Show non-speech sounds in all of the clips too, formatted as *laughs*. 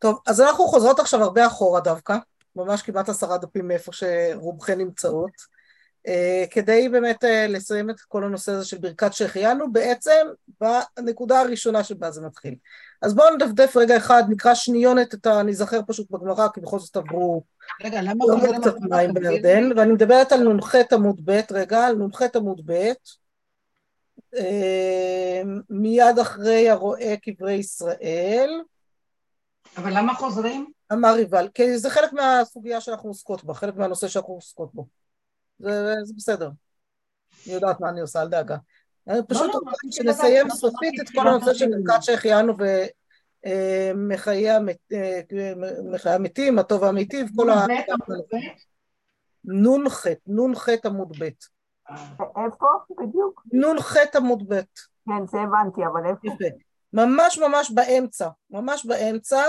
טוב, אז אנחנו חוזרות עכשיו הרבה אחורה דווקא, ממש כמעט עשרה דפים מאיפה שרובכן נמצאות, אה, כדי באמת אה, לסיים את כל הנושא הזה של ברכת שהחיינו, בעצם בנקודה הראשונה שבה זה מתחיל. אז בואו נדפדף רגע אחד, נקרא שניונת את ה... נזכר פשוט בגמרא, כי בכל זאת עברו... רגע, למה לא קצת מים בירדן, ואני מדברת על נ"ח עמוד ב', רגע, על נ"ח עמוד ב', אה, מיד אחרי הרואה קברי ישראל, אבל למה חוזרים? אמר ריבל, כי זה חלק מהסוגיה שאנחנו עוסקות בה, חלק מהנושא שאנחנו עוסקות בו. זה, זה בסדר. אני יודעת מה אני עושה, אל דאגה. אני פשוט לא, רוצה לא, שנסיים לא, סופית לא, את כל לא, הנושא לא, של לא. ברכת שהחיינו ומחיי אה, מחיי המתים, הטוב והמיטיב, כל ה... נ"ח, נ"ח עמוד ב'. איפה? בדיוק. נ"ח עמוד ב'. כן, זה הבנתי, אבל איפה? ממש ממש באמצע, ממש באמצע,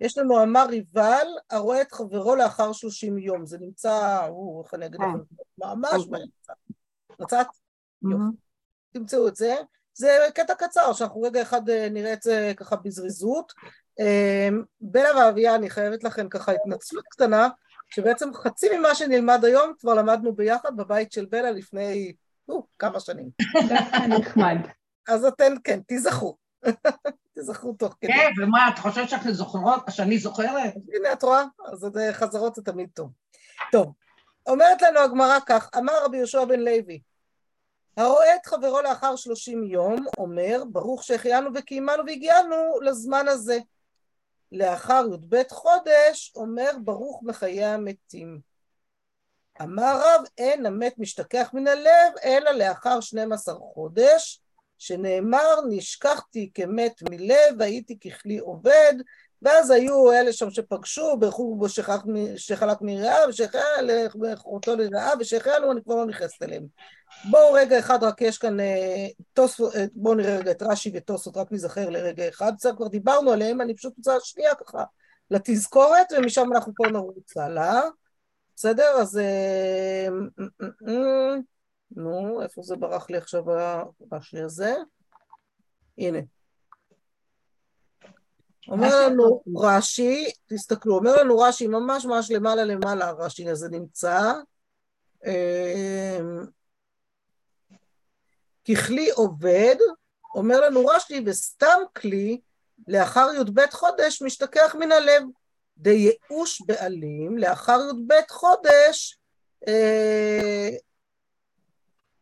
יש לנו אמר ריבל, הרואה את חברו לאחר 30 יום. זה נמצא, או, איך אני אגיד כן. לכם, ממש אוקיי. באמצע. מצאת? יופי. תמצאו את זה. זה קטע קצר, שאנחנו רגע אחד אה, נראה את זה ככה בזריזות. אה, בלה ואביה, אני חייבת לכם ככה התנצלות קטנה, שבעצם חצי ממה שנלמד היום כבר למדנו ביחד בבית של בלה לפני או, כמה שנים. *laughs* נחמד. אז אתן, כן, תיזכרו. תיזכרו תוך כדי. כן, ומה, את חושבת שאנחנו זוכרות, שאני זוכרת? הנה, את רואה? אז חזרות זה תמיד טוב. טוב, אומרת לנו הגמרא כך, אמר רבי יהושע בן לוי, הרואה את חברו לאחר שלושים יום, אומר, ברוך שהחיינו וקיימנו והגיענו לזמן הזה. לאחר י"ב חודש, אומר, ברוך מחיי המתים. אמר רב, אין המת משתכח מן הלב, אלא לאחר 12 חודש, שנאמר, נשכחתי כמת מלב, הייתי ככלי עובד, ואז היו אלה שם שפגשו, ברכו בו שחלק מרעה, ושחרותו לרעה, ושהחיינו, אני כבר לא נכנסת אליהם. בואו רגע אחד, רק יש כאן אה, תוספות, אה, בואו נראה רגע את רש"י ותוספות, רק נזכר לרגע אחד, בסדר, כבר דיברנו עליהם, אני פשוט רוצה שנייה ככה לתזכורת, ומשם אנחנו פה נרוץ הלאה. בסדר? אז... נו, איפה זה ברח לי עכשיו הרש"י הזה? הנה. אומר לנו רש"י, תסתכלו, אומר לנו רש"י, ממש ממש למעלה למעלה הרש"י הזה נמצא. אה, ככלי עובד, אומר לנו רש"י, וסתם כלי, לאחר י"ב חודש, משתכח מן הלב. דייאוש בעלים, לאחר י"ב חודש, אה,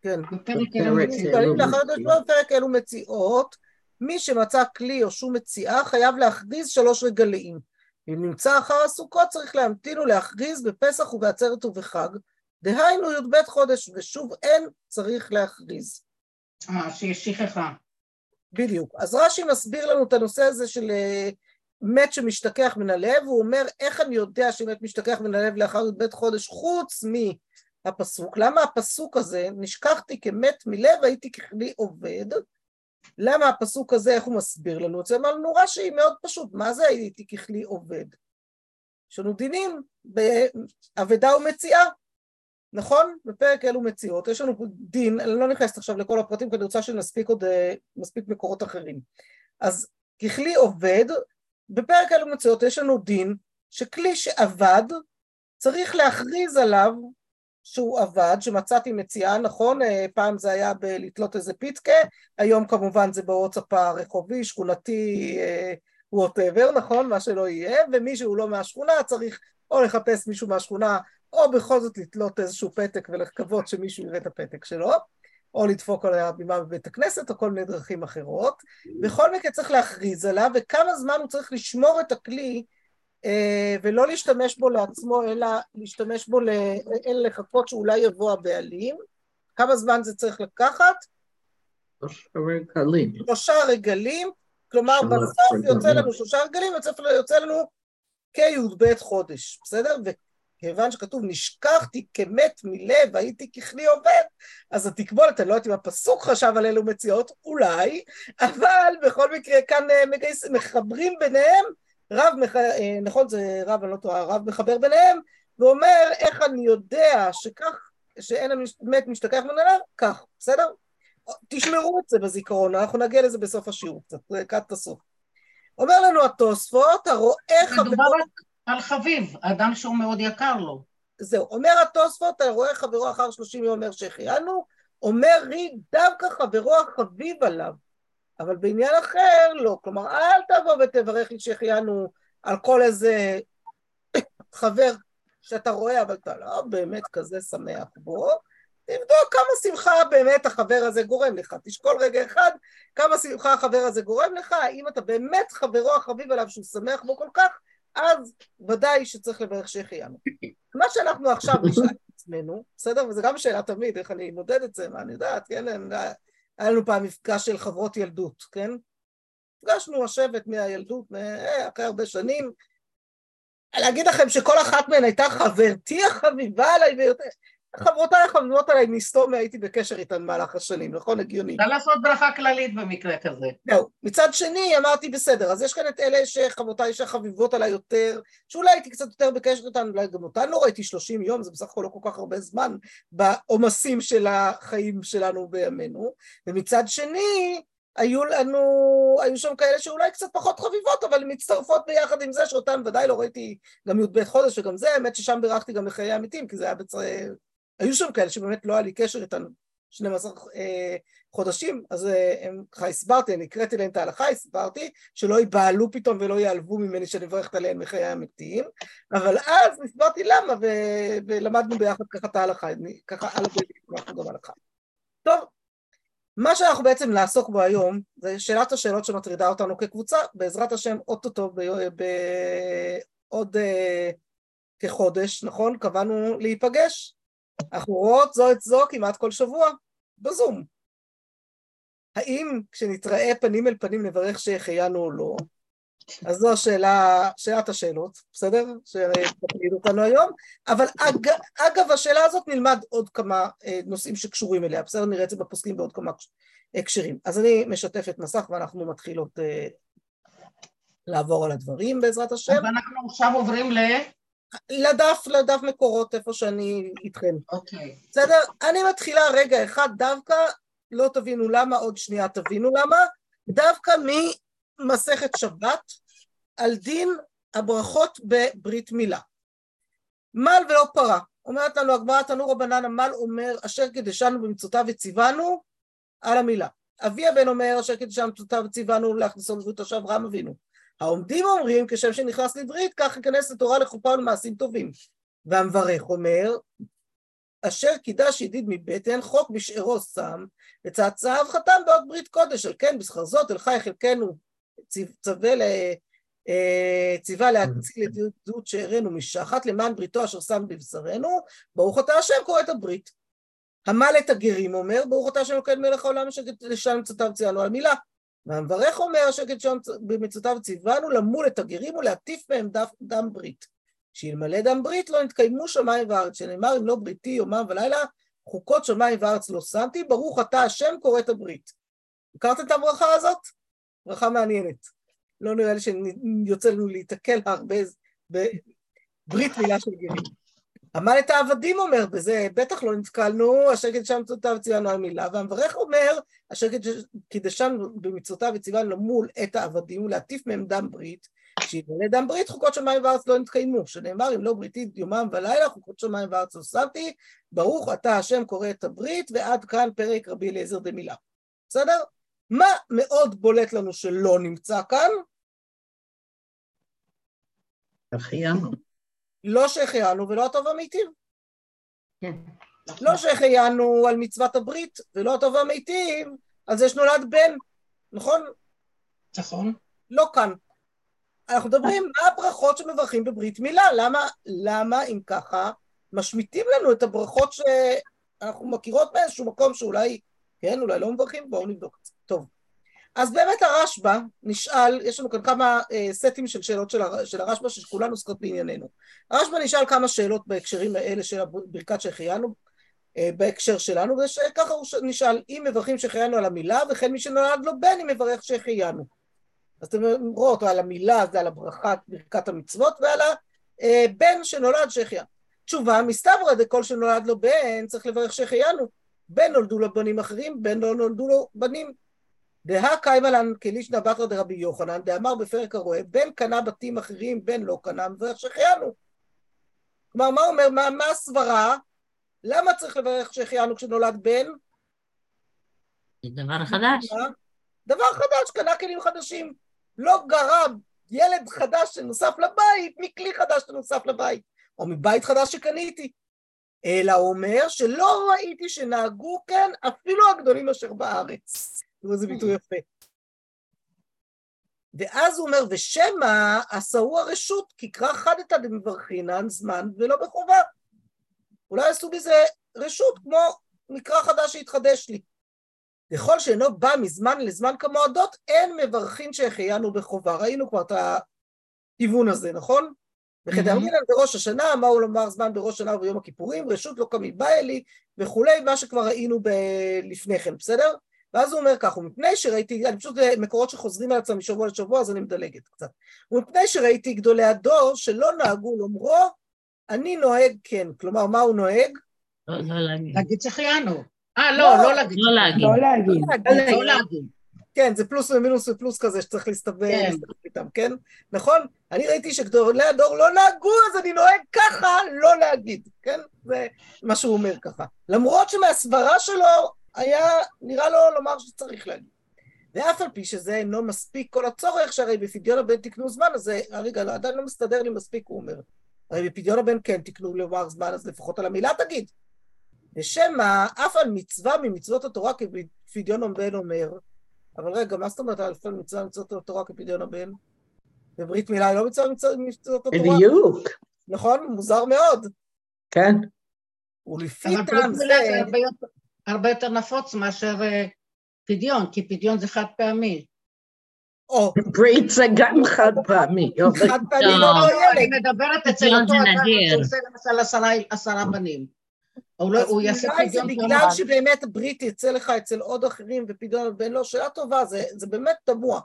כן, בפרק אלו מציאות. לאחר י"ב בפרק אלו מציאות, מי שמצא כלי או שום מציאה חייב להכריז שלוש רגלים. אם נמצא אחר הסוכות צריך להמתין ולהכריז בפסח ובעצרת ובחג, דהיינו י"ב חודש, ושוב אין צריך להכריז. אה, שיש שכחה. בדיוק. אז רש"י מסביר לנו את הנושא הזה של אה, מת שמשתכח מן הלב, הוא אומר איך אני יודע שמת משתכח מן הלב לאחר י"ב חודש חוץ מהפסוק, למה הפסוק הזה, נשכחתי כמת מלב הייתי ככלי עובד, למה הפסוק הזה, איך הוא מסביר לנו את זה? אמר לנו רש"י מאוד פשוט, מה זה הייתי ככלי עובד? יש לנו דינים באבדה ומציאה, נכון? בפרק אלו מציאות, יש לנו דין, אני לא נכנסת עכשיו לכל הפרטים כי אני רוצה שנספיק עוד אה, מספיק מקורות אחרים. אז ככלי עובד, בפרק אלו מציאות יש לנו דין שכלי שעבד צריך להכריז עליו שהוא עבד, שמצאתי מציאה, נכון? אה, פעם זה היה בלתלות איזה פיתקה, היום כמובן זה בוואטסאפ הרחובי, שכונתי, ווטאבר, נכון? מה שלא יהיה, ומי שהוא לא מהשכונה צריך או לחפש מישהו מהשכונה, או בכל זאת לתלות איזשהו פתק ולקוות שמישהו יראה את הפתק שלו, או לדפוק על הבימה בבית הכנסת, או כל מיני דרכים אחרות. בכל מקרה צריך להכריז עליו, וכמה זמן הוא צריך לשמור את הכלי אה, ולא להשתמש בו לעצמו, אלא להשתמש בו, אלא לחכות שאולי יבוא הבעלים. כמה זמן זה צריך לקחת? רגלים. שלושה רגלים, כלומר שלושה בסוף יוצא רגלים. לנו שלושה רגלים, יוצא, יוצא לנו כי"ב חודש, בסדר? וכיוון שכתוב נשכחתי כמת מלב, הייתי ככלי עובד, אז התקבולת, אני לא יודעת אם הפסוק חשב על אלו מציאות, אולי, אבל בכל מקרה כאן אה, מגייס, מחברים ביניהם, רב, מח... אה, נכון זה רב, אני לא טועה, רב מחבר ביניהם, ואומר איך אני יודע שכך, שאין המת משתכח מן הלב, כך, בסדר? תשמרו את זה בזיכרון, אנחנו נגיע לזה בסוף השיעור קצת, לקראת הסוף. אומר לנו התוספות, הרואה מדובר חברו, רק על חביב, אדם שהוא מאוד יקר לו. זהו, אומר התוספות, הרואה חברו אחר שלושים יום אומר שהחיינו, אומר רי דווקא חברו החביב עליו, אבל בעניין אחר לא, כלומר אל תבוא ותברך לי שהחיינו על כל איזה חבר שאתה רואה, אבל אתה לא באמת כזה שמח בו, תבדוק כמה שמחה באמת החבר הזה גורם לך, תשקול רגע אחד כמה שמחה החבר הזה גורם לך, האם אתה באמת חברו החביב עליו שהוא שמח בו כל כך, אז ודאי שצריך לברך שהחיינו. מה שאנחנו עכשיו נשאל את עצמנו, בסדר? וזו גם שאלה תמיד, איך אני מודד את זה, מה אני יודעת, כן? היה לנו פעם מפגש של חברות ילדות, כן? נפגשנו השבט מהילדות, אה, אחרי הרבה שנים. להגיד לכם שכל אחת מהן הייתה חברתי החביבה עליי ביותר. חברותיי החביבות עליי מסתום, הייתי בקשר איתן במהלך השנים, נכון? הגיוני. אפשר לעשות ברכה כללית במקרה כזה. זהו. מצד שני, אמרתי, בסדר, אז יש כאן את אלה שחברותיי שחביבות עליי יותר, שאולי הייתי קצת יותר בקשר איתן, אולי גם אותן לא ראיתי 30 יום, זה בסך הכל לא כל כך הרבה זמן בעומסים של החיים שלנו בימינו. ומצד שני, היו לנו, היו שם כאלה שאולי קצת פחות חביבות, אבל מצטרפות ביחד עם זה, שאותן ודאי לא ראיתי גם י"ב חודש, וגם זה, האמת ששם בירכתי גם בחיי המתים, כי זה היה בצר... היו שם כאלה שבאמת לא היה לי קשר איתן 12 אה, חודשים, אז אה, הם, ככה הסברתי, אני הקראתי להם את ההלכה, הסברתי, שלא ייבהלו פתאום ולא ייעלבו ממני שאני מברכת עליהם מחיי המתים, אבל אז הסברתי למה, ו- ולמדנו ביחד ככה את ההלכה, אני- ככה על הדרך, אנחנו גם הלכה. טוב, מה שאנחנו בעצם נעסוק בו היום, זה שאלת השאלות שמטרידה אותנו כקבוצה, בעזרת השם אוטוטו בעוד אה, כחודש, נכון? קבענו להיפגש. אנחנו רואות זו את זו כמעט כל שבוע, בזום. האם כשנתראה פנים אל פנים נברך שהחיינו או לא? אז זו השאלה, שאלת השאלות, בסדר? שתפליד אותנו היום, אבל אג, אגב השאלה הזאת נלמד עוד כמה אה, נושאים שקשורים אליה, בסדר? נראה את זה בפוסקים בעוד כמה הקשרים. אז אני משתפת מסך ואנחנו מתחילות אה, לעבור על הדברים בעזרת השם. אז אנחנו עכשיו עוברים ל... לדף, לדף מקורות, איפה שאני איתכם. אוקיי. בסדר? אני מתחילה רגע אחד דווקא, לא תבינו למה, עוד שנייה תבינו למה, דווקא ממסכת שבת על דין הברכות בברית מילה. מל ולא פרה. אומרת לנו הגמרא תנו רבנן המל אומר אשר קידשנו במצוותיו וציוונו על המילה. אבי הבן אומר אשר קידשנו במצוותיו וציוונו להכניסו לברית עכשיו אברהם אבינו. העומדים אומרים כשם שנכנס לברית כך ייכנס לתורה לחופה ולמעשים טובים. והמברך אומר אשר קידש ידיד מבטן חוק בשארו שם וצאצאיו חתם בעוד ברית קודש על כן בשכר זאת אל חי חלקנו צווה ל... ציווה להציל את יהודות שארנו משחת למען בריתו אשר שם בבשרנו ברוך אתה השם קורא את הברית. המל את הגרים אומר ברוך אתה השם אלוקינו מלך העולם אשר לשם מצוותיו ציינו על מילה והמברך אומר אשר כדשם במצוותיו ציוונו למול את הגרים ולהטיף בהם דם ברית. שאלמלא דם ברית לא נתקיימו שמיים וארץ, שנאמר אם לא בריתי יומם ולילה, חוקות שמיים וארץ לא שמתי, ברוך אתה השם קורא את הברית. הכרתם את הברכה הזאת? ברכה מעניינת. לא נראה לי שיוצא לנו להיתקל הרבה בברית מילה של גרים. עמל את העבדים אומר, בזה בטח לא נתקלנו, אשר קידשם מצוותיו וציוונו על מילה, והמברך אומר, אשר קידשם במצוותיו וציוונו למול את העבדים ולהטיף מהם דם ברית, שיבנה דם ברית חוקות שמיים וארץ לא נתקיימו, שנאמר אם לא בריתי יומם ולילה חוקות שמיים וארץ לא ברוך אתה השם קורא את הברית, ועד כאן פרק רבי אליעזר דמילה. בסדר? מה מאוד בולט לנו שלא נמצא כאן? החיינו. לא שהחיינו ולא הטוב המיטיב. כן. לא שהחיינו על מצוות הברית ולא הטוב המיטיב, על זה שנולד בן, נכון? נכון. לא כאן. אנחנו מדברים מה הברכות שמברכים בברית מילה, למה, למה אם ככה משמיטים לנו את הברכות שאנחנו מכירות באיזשהו מקום שאולי, כן, אולי לא מברכים, בואו נבדוק את זה. טוב. אז באמת הרשב"א נשאל, יש לנו כאן כמה אה, סטים של שאלות של, הר, של הרשב"א שכולן עוסקות בענייננו. הרשב"א נשאל כמה שאלות בהקשרים האלה של ברכת שהחיינו, אה, בהקשר שלנו, וככה הוא נשאל, אם מברכים שהחיינו על המילה, וכן מי שנולד לו בן, אם מברך שהחיינו. אז אתם רואות, על המילה זה על הברכת ברכת המצוות, ועל הבן שנולד שהחיינו. תשובה, מסתברא דכל שנולד לו בן, צריך לברך שהחיינו. בן נולדו לו בנים אחרים, בן לא נולדו לו בנים. דהא קיימא לן כלישנא בתרא דרבי יוחנן, דאמר בפרק הרועה, בן קנה בתים אחרים, בן לא קנה, והחיינו. כלומר, מה אומר, מה, מה הסברה? למה צריך לברך שהחיינו כשנולד בן? דבר חדש. דבר חדש, קנה כלים חדשים. לא גרע ילד חדש שנוסף לבית מכלי חדש שנוסף לבית, או מבית חדש שקניתי. אלא אומר שלא ראיתי שנהגו כן אפילו הגדולים אשר בארץ. תראו איזה ביטוי יפה. ואז הוא אומר, ושמא עשהו הרשות, כי קרא חדתא דמברכינן זמן ולא בחובה. אולי עשו בזה רשות, כמו מקרא חדש שהתחדש לי. ככל שאינו בא מזמן לזמן כמועדות, אין מברכין שהחיינו בחובה. ראינו כבר את הכיוון הזה, נכון? וכדאמרינן בראש השנה, מהו לומר זמן בראש שנה וביום הכיפורים, רשות לא קמי בא אלי, וכולי, מה שכבר ראינו ב- לפני כן, בסדר? ואז הוא אומר כך, ומפני שראיתי, אני פשוט מקורות שחוזרים על עצמם משבוע לשבוע, אז אני מדלגת קצת. ומפני שראיתי גדולי הדור שלא נהגו לומרו, אני נוהג כן. כלומר, מה הוא נוהג? לא לא להגיד. להגיד שהחיינו. אה, לא. לא, לא להגיד. לא להגיד. לא להגיד. להגיד. לא להגיד. כן, זה פלוס ומינוס ופלוס כזה שצריך להסתבר כן. להסתבר איתם, כן? נכון? אני ראיתי שגדולי הדור לא נהגו, אז אני נוהג ככה לא להגיד, כן? זה מה שהוא אומר ככה. למרות שמהסברה שלו היה נראה לו לומר שצריך להגיד. ואף על פי שזה אינו מספיק כל הצורך, שהרי בפדיון הבן תקנו זמן, אז זה, רגע, לא, עדיין לא מסתדר לי מספיק, הוא אומר. הרי בפדיון הבן כן תקנו לומר זמן, אז לפחות על המילה תגיד. ושמא אף על מצווה ממצוות התורה כפדיון הבן אומר, אבל רגע, מה זאת אומרת אף על מצווה ממצוות התורה כפדיון הבן? בברית מילה היא לא מצווה ממצוות התורה? בדיוק, נכון? מוזר מאוד. כן. ולפי טעם זה... הרבה יותר- נפוץ מאשר אה, פדיון, כי פדיון זה חד פעמי. או, ברית זה גם חד פעמי. חד פעמי לא. לא אני ילד. מדברת אצל פדיון אותו זה אדם. שעושה למשל עשרה- בנים. הוא לא- יעשה אולי זה פדיון בגלל. שבאמת ברית יצא לך אצל עוד אחרים ופדיון הבן לא, שאלה טובה, זה, זה באמת תמוה.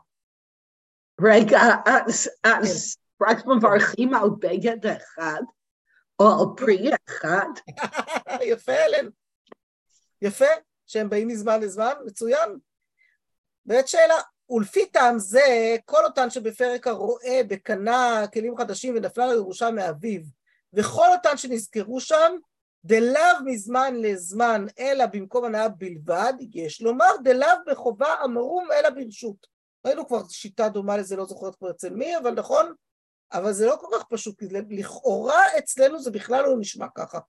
רגע, אז, אז רק מברכים על בגד אחד, או על פרי אחד, *laughs* יפה, אלן. יפה, שהם באים מזמן לזמן, מצוין. באמת שאלה, ולפי טעם זה, כל אותן שבפרק הרועה בקנה כלים חדשים ונפלה לו ירושה מאביו, וכל אותן שנזכרו שם, דלאו מזמן לזמן, אלא במקום הנאה בלבד, יש לומר דלאו בחובה אמרום אלא ברשות. ראינו כבר שיטה דומה לזה, לא זוכרת כבר אצל מי, אבל נכון? אבל זה לא כל כך פשוט, כי לכאורה אצלנו זה בכלל לא נשמע ככה.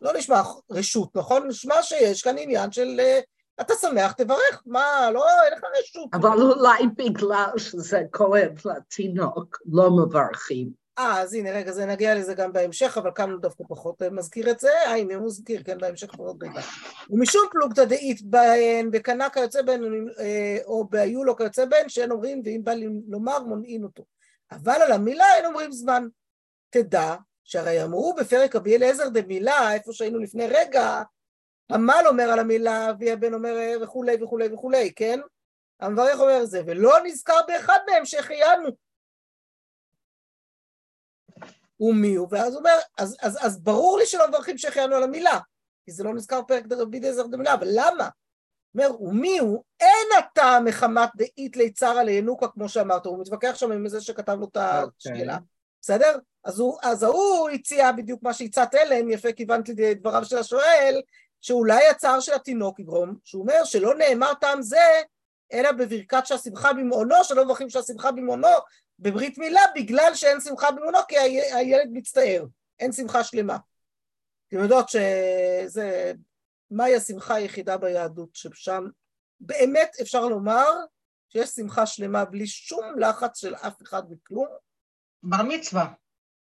לא נשמע רשות, נכון? נשמע שיש כאן עניין של אה, אתה שמח, תברך, מה, לא, אין לך רשות. אבל אולי בגלל שזה כואב לתינוק, לא מברכים. אה, אז הנה, רגע, זה נגיע לזה גם בהמשך, אבל כאן הוא דווקא פחות אה, מזכיר את זה. אה, הנה, הוא מזכיר, כן, בהמשך פחות רגע. ומשום פלוגתא דאית בהן, בקנה כיוצא בהן, אה, או בהיו לו כיוצא בהן, שאין אומרים, ואם בא לומר, מונעין אותו. אבל על המילה אין אומרים זמן. תדע שהרי אמרו בפרק רבי אליעזר דמילה, איפה שהיינו לפני רגע, המל אומר על המילה, אבי הבן אומר אה, וכולי וכולי וכולי, כן? המברך אומר זה, ולא נזכר באחד מהם שהחיינו. ומי הוא? ואז הוא אומר, אז, אז, אז ברור לי שלא מברכים שהחיינו על המילה, כי זה לא נזכר בפרק רבי אליעזר דמילה, אבל למה? אומר, ומי הוא? אין אתה מחמת דאית ליצרה לינוקה, כמו שאמרת, הוא מתווכח שם עם זה שכתב לו את השאלה. בסדר? אז, הוא, אז ההוא הציע בדיוק מה שהצעת אלן, יפה כיוונת לדבריו של השואל, שאולי הצער של התינוק יגרום, שהוא אומר שלא נאמר טעם זה, אלא בברכת שהשמחה במעונו, שלא מברכים שהשמחה במעונו בברית מילה, בגלל שאין שמחה במעונו, כי הי- הילד מצטער, אין שמחה שלמה. אתם יודעות שזה, מהי השמחה היחידה ביהדות, ששם באמת אפשר לומר שיש שמחה שלמה בלי שום לחץ של אף אחד מכלום, בר מצווה.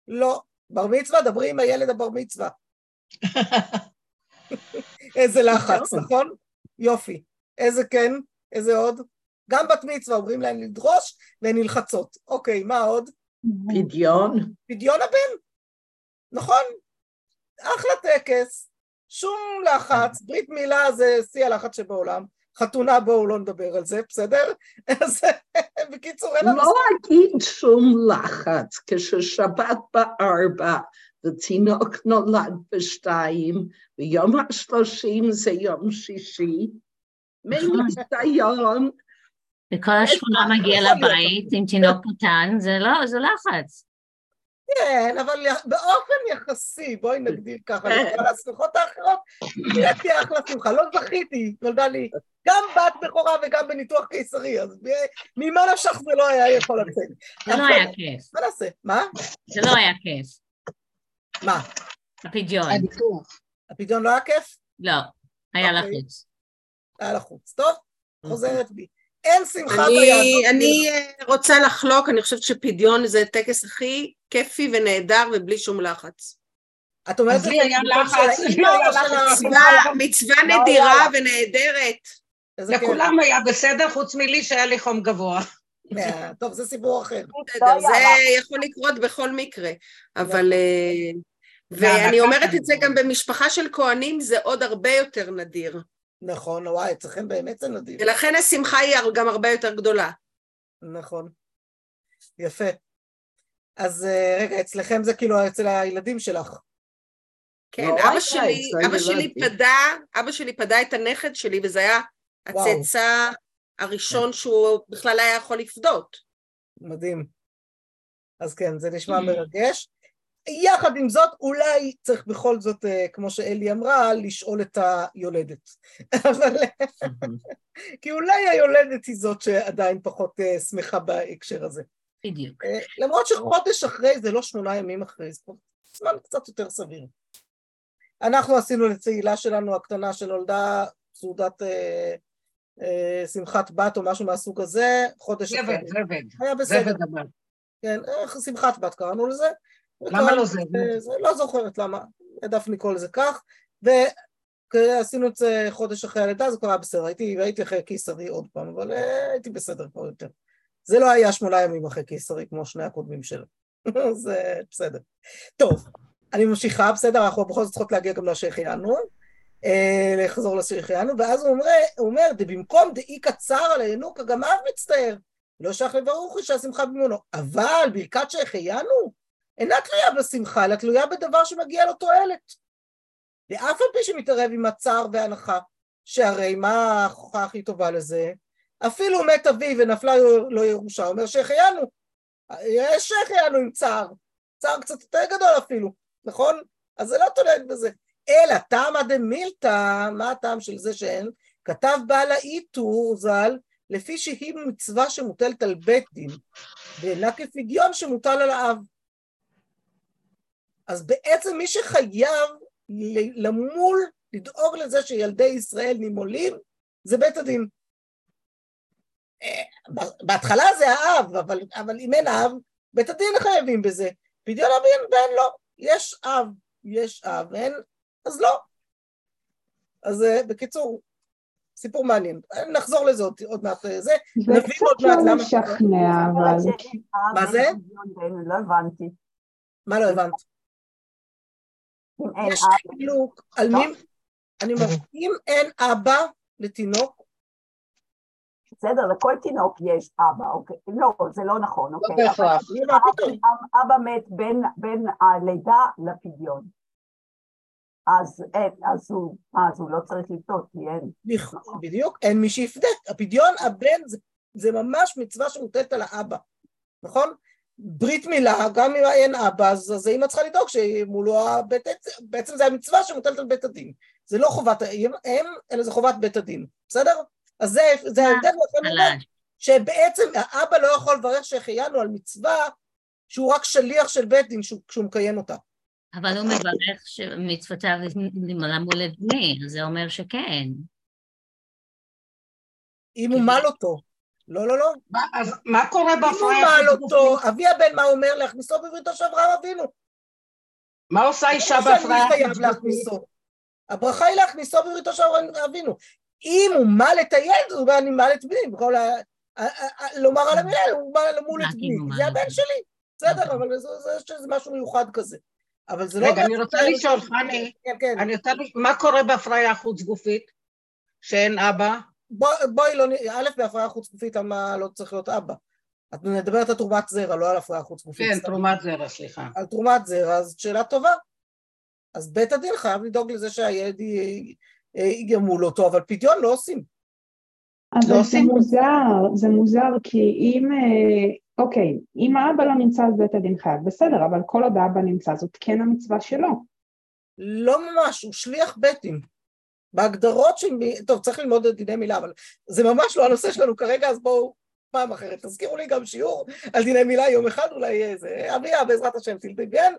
לא. בר מצווה, דברי עם הילד הבר מצווה. *laughs* איזה לחץ, נכון? יופי. איזה כן, איזה עוד? גם בת מצווה אומרים להן לדרוש והן נלחצות. אוקיי, מה עוד? פדיון, פדיון הבן. נכון. אחלה טקס, שום לחץ, ברית מילה זה שיא הלחץ שבעולם. חתונה בואו לא נדבר על זה, בסדר? *laughs* אז בקיצור, אין לנו... לא להגיד שום לחץ, כששבת בארבע ותינוק נולד בשתיים, ויום השלושים זה יום שישי, מניסיון, וכל השכונה מגיע יכול להיות. לבית עם תינוק קטן, זה לא, זה לחץ. כן, אבל באופן יחסי, בואי נגדיר ככה, כן. לכל השמחות האחרות, לי אחלה שמחה, לא זכיתי, נולדה לי גם בת בכורה וגם בניתוח קיסרי, אז ממה נפשך זה לא היה יכול לצאת. זה לא היה כיף. מה נעשה? מה? זה לא היה כיף. מה? הפדיון. הניתוח. הפדיון לא היה כיף? לא, היה אוקיי. לחוץ. היה לחוץ. טוב, חוזרת בי. אין שמחה אני, ביהדות. אני אה, רוצה לחלוק, אני חושבת שפדיון זה הטקס הכי כיפי ונהדר ובלי שום לחץ. את אומרת לי היה במקום לחץ, מצווה, לא נדירה. ונהדרת. לכולם היה בסדר, חוץ מלי שהיה לי חום גבוה. טוב, זה סיפור אחר. בסדר, היה זה. יכול לקרות בכל מקרה, אבל... אה, ואני אומרת. את זה גם במשפחה של כהנים, זה עוד הרבה יותר נדיר. נכון, וואי, אצלכם באמת זה נדיר. ולכן השמחה היא גם הרבה יותר גדולה. נכון. יפה. אז אה, רגע, אצלכם זה כאילו אצל הילדים שלך. כן, לא, אבא שלי, אבא שלי. פדה, אבא שלי פדה את הנכד שלי, וזה היה. הצאצא הראשון שהוא בכלל היה יכול לפדות. מדהים. אז כן, זה נשמע מרגש. יחד עם זאת, אולי צריך בכל זאת, אה, כמו שאלי אמרה, לשאול את היולדת. *laughs* אבל... כי אולי היולדת היא זאת שעדיין פחות אה, שמחה בהקשר הזה. בדיוק. אה, למרות שחודש אחרי זה לא שמונה ימים אחרי, זה זמן קצת יותר סביר. אנחנו עשינו לצעילה שלנו הקטנה שנולדה סעודת אה, אה, שמחת בת או משהו מהסוג הזה, חודש. זבד, זבד. היה בסדר, זבד הבת. כן, שמחת בת קראנו לזה. למה וקראנו לא זבד? זה- לא זוכרת למה, העדפנו לקרוא לזה כך, ועשינו את זה חודש אחרי הלידה, זה קרה בסדר, הייתי, הייתי אחרי קיסרי עוד פעם, אבל אה, הייתי בסדר כבר יותר. זה לא היה שמונה ימים אחרי קיסרי כמו שני הקודמים שלו, *laughs* אז אה, בסדר. טוב, אני ממשיכה, בסדר, אנחנו בכל זאת צריכות להגיע גם לשהחיינו, אה, לחזור לשהחיינו, ואז הוא אומר, הוא אומר, במקום דאי קצר על הינוקה, גם אב מצטער, לא שייך לברוכי שהשמחה במונו, אבל ברכת שהחיינו, אינה תלויה בשמחה, אלא תלויה בדבר שמגיע לו תועלת. ואף על פי שמתערב עם הצער והנחה, שהרי מה ההוכחה הכי טובה לזה? אפילו מת אבי ונפלה לו ירושה, אומר שהחיינו. יש שהחיינו עם צער, צער קצת יותר גדול אפילו, נכון? אז זה לא תולד בזה. אלא תמא דמילתא, מה הטעם של זה שאין? כתב בעל האיתור ז"ל, לפי שהיא מצווה שמוטלת על בית דין, ואינה כפדיון שמוטל על האב. אז בעצם מי שחייב ל- למול, לדאוג לזה שילדי ישראל נימולים, זה בית הדין. אה, בהתחלה זה האב, אבל, אבל אם אין אב, בית הדין חייבים בזה. פדיון הבן בן לא, יש אב, יש אב, אין, אז לא. אז אה, בקיצור, סיפור מעניין. נחזור לזה עוד, עוד מעט אה, זה. זה נבין קצת עוד מעט לא למה- משכנע, אבל... מה זה? לא הבנתי. מה לא הבנת? אם אין יש אבא, חילוק על מי... אני אומרת, אם אין אבא לתינוק, בסדר, לכל תינוק יש אבא, אוקיי. לא, זה לא נכון, לא אוקיי. בהכרח. מה פתאום? אבא- מת בין, בין הלידה לפדיון. אז אין, אז הוא, אז הוא לא צריך לפדות, כי אין. לכ- בדיוק, אין מי שיפדה. הפדיון הבן זה, זה ממש מצווה שמוטלת על האבא, נכון? ברית מילה, גם אם אין אבא, אז, אז האמא צריכה לדאוג שמולו הבית, בעצם זה המצווה שמוטלת על בית הדין. זה לא חובת האם, אלא זה חובת בית הדין, בסדר? אז זה, זה ההבדל, אומר חלש. שבעצם האבא לא יכול לברך שהחיינו על מצווה שהוא רק שליח של בית דין שהוא- כשהוא מקיים אותה. אבל הוא מברך שמצוותיו למלא מול בני, אז זה אומר שכן. אם הוא מל אותו. לא, לא, לא. מה- אז מה קורה בהפריה חוץ אותו, גופית? אבי הבן מה אומר? להכניסו בבריתו של אברהם אבינו. מה עושה אישה לא בהפריה. הברכה היא להכניסו בבריתו של אברהם אבינו. אם הוא מל את הילד, הוא אומר, אני מל את בני. במקום לומר על המילה, הוא מל למול את בני. הוא זה הבן. שלי. בסדר, אוקיי. אבל זה- זה- זה משהו מיוחד כזה. אבל זה לא... רגע, אני רוצה שזה- לשאול, חני, כן, כן. אני רוצה לשאול, מה קורה בהפריה חוץ גופית? שאין אבא? בוא- בואי לא... נ- א', בהפריה חוץ גופית, למה לא צריך להיות אבא? את מדברת על תרומת זרע, לא על הפריה חוץ גופית. כן. תרומת זרע, סליחה. על תרומת זרע, אז שאלה טובה. אז בית הדין חייב לדאוג לזה שהילד י- י- ימול אותו, אבל פדיון לא עושים. לא אבל זה עושים את זה. מוזר, זה מוזר כי אם, אה, אוקיי, אם האבא לא נמצא אז בית הדין חייב, בסדר, אבל כל עוד האבא נמצא זאת כן המצווה שלו. לא ממש, הוא שליח בית דין. בהגדרות של מי... טוב, צריך ללמוד את דיני מילה, אבל זה ממש לא הנושא שלנו כרגע, אז בואו פעם אחרת. תזכירו לי גם שיעור על דיני מילה יום אחד, אולי יהיה איזה... אביה, בעזרת השם, תלתגן,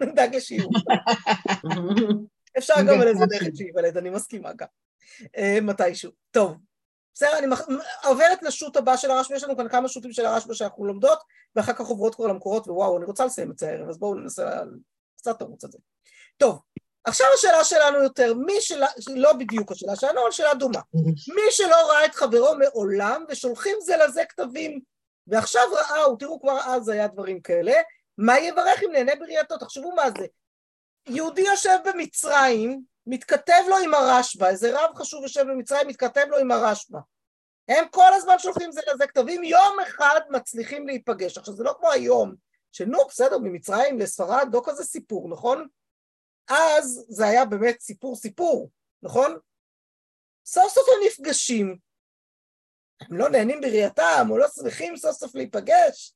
נדאג *laughs* לשיעור. אפשר גם על איזה נכד שייוולד, אני מסכימה גם. אה, מתישהו. טוב, בסדר, אני מח- עוברת לשו"ת הבא של הרשב"א, יש לנו כאן כמה שו"תים של הרשב"א שאנחנו לומדות, ואחר כך עוברות כבר למקורות, ווואו, אני רוצה לסיים את זה הערב, אז בואו ננסה קצת לרוץ את זה. טוב, עכשיו השאלה שלנו יותר, מי שלה, לא בדיוק השאלה שלנו, אבל שאלה דומה. מי שלא ראה את חברו מעולם, ושולחים זה לזה כתבים, ועכשיו ראהו, תראו כבר אז היה דברים כאלה, מה יברך אם נהנה בראייתו? תחשבו מה זה. יהודי יושב במצרים, מתכתב לו עם הרשב"א, איזה רב חשוב יושב במצרים, מתכתב לו עם הרשב"א. הם כל הזמן שולחים זה לזה כתבים, יום אחד מצליחים להיפגש. עכשיו, זה לא כמו היום, שנו, בסדר, ממצרים לספרד, לא כזה סיפור, נכון? אז זה היה באמת סיפור סיפור, נכון? סוף סוף הם נפגשים. הם לא נהנים בראייתם, או לא שמחים סוף סוף להיפגש.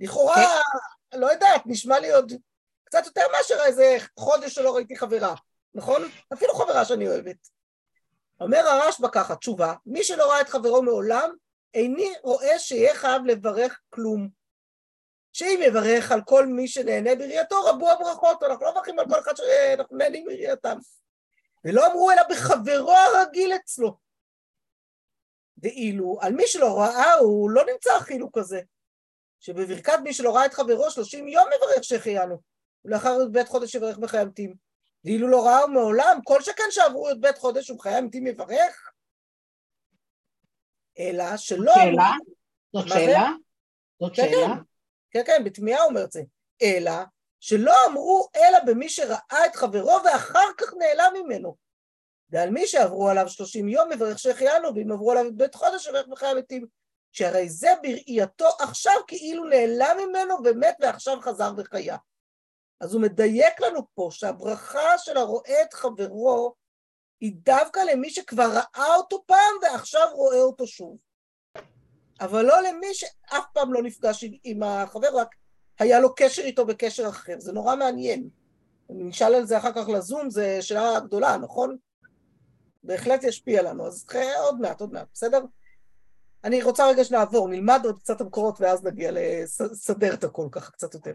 לכאורה, לא יודעת, נשמע לי עוד קצת יותר מאשר איזה חודש שלא ראיתי חברה, נכון? אפילו חברה שאני אוהבת. אומר הרשב"א ככה, תשובה, מי שלא ראה את חברו מעולם, איני רואה שיהיה חייב לברך כלום. שאם יברך על כל מי שנהנה בראייתו, רבו הברכות, אנחנו לא מברכים על כל אחד שאנחנו נהנים בראייתם. ולא אמרו אלא בחברו הרגיל אצלו. ואילו על מי שלא ראה, הוא לא נמצא החילוק הזה. שבברכת מי שלא ראה את חברו שלושים יום מברך שהחיינו, ולאחר י"ב חודש יברך בחיי המתים. ואילו לא ראה מעולם, כל שכן שעברו י"ב חודש ובחיי המתים יברך, אלא שלא... שאלה? זאת? שאלה? זאת כן, שאלה? כן, כן, בתמיהה הוא אומר את זה. אלא שלא אמרו אלא במי שראה את חברו ואחר כך נעלם ממנו. ועל מי שעברו עליו שלושים יום מברך שהחיינו, ואם עברו עליו בית חודש יברך בחיי המתים. שהרי זה בראייתו עכשיו כאילו נעלם ממנו ומת ועכשיו חזר וחיה. אז הוא מדייק לנו פה שהברכה של הרואה את חברו היא דווקא למי שכבר ראה אותו פעם ועכשיו רואה אותו שוב. אבל לא למי שאף פעם לא נפגש עם, עם החבר, רק היה לו קשר איתו בקשר אחר. זה נורא מעניין. נשאל על זה אחר כך לזום, זו שאלה גדולה, נכון? בהחלט ישפיע לנו. אז עוד מעט, עוד מעט, בסדר? אני רוצה רגע שנעבור, נלמד עוד קצת המקורות ואז נגיע לסדר את הכל ככה קצת יותר.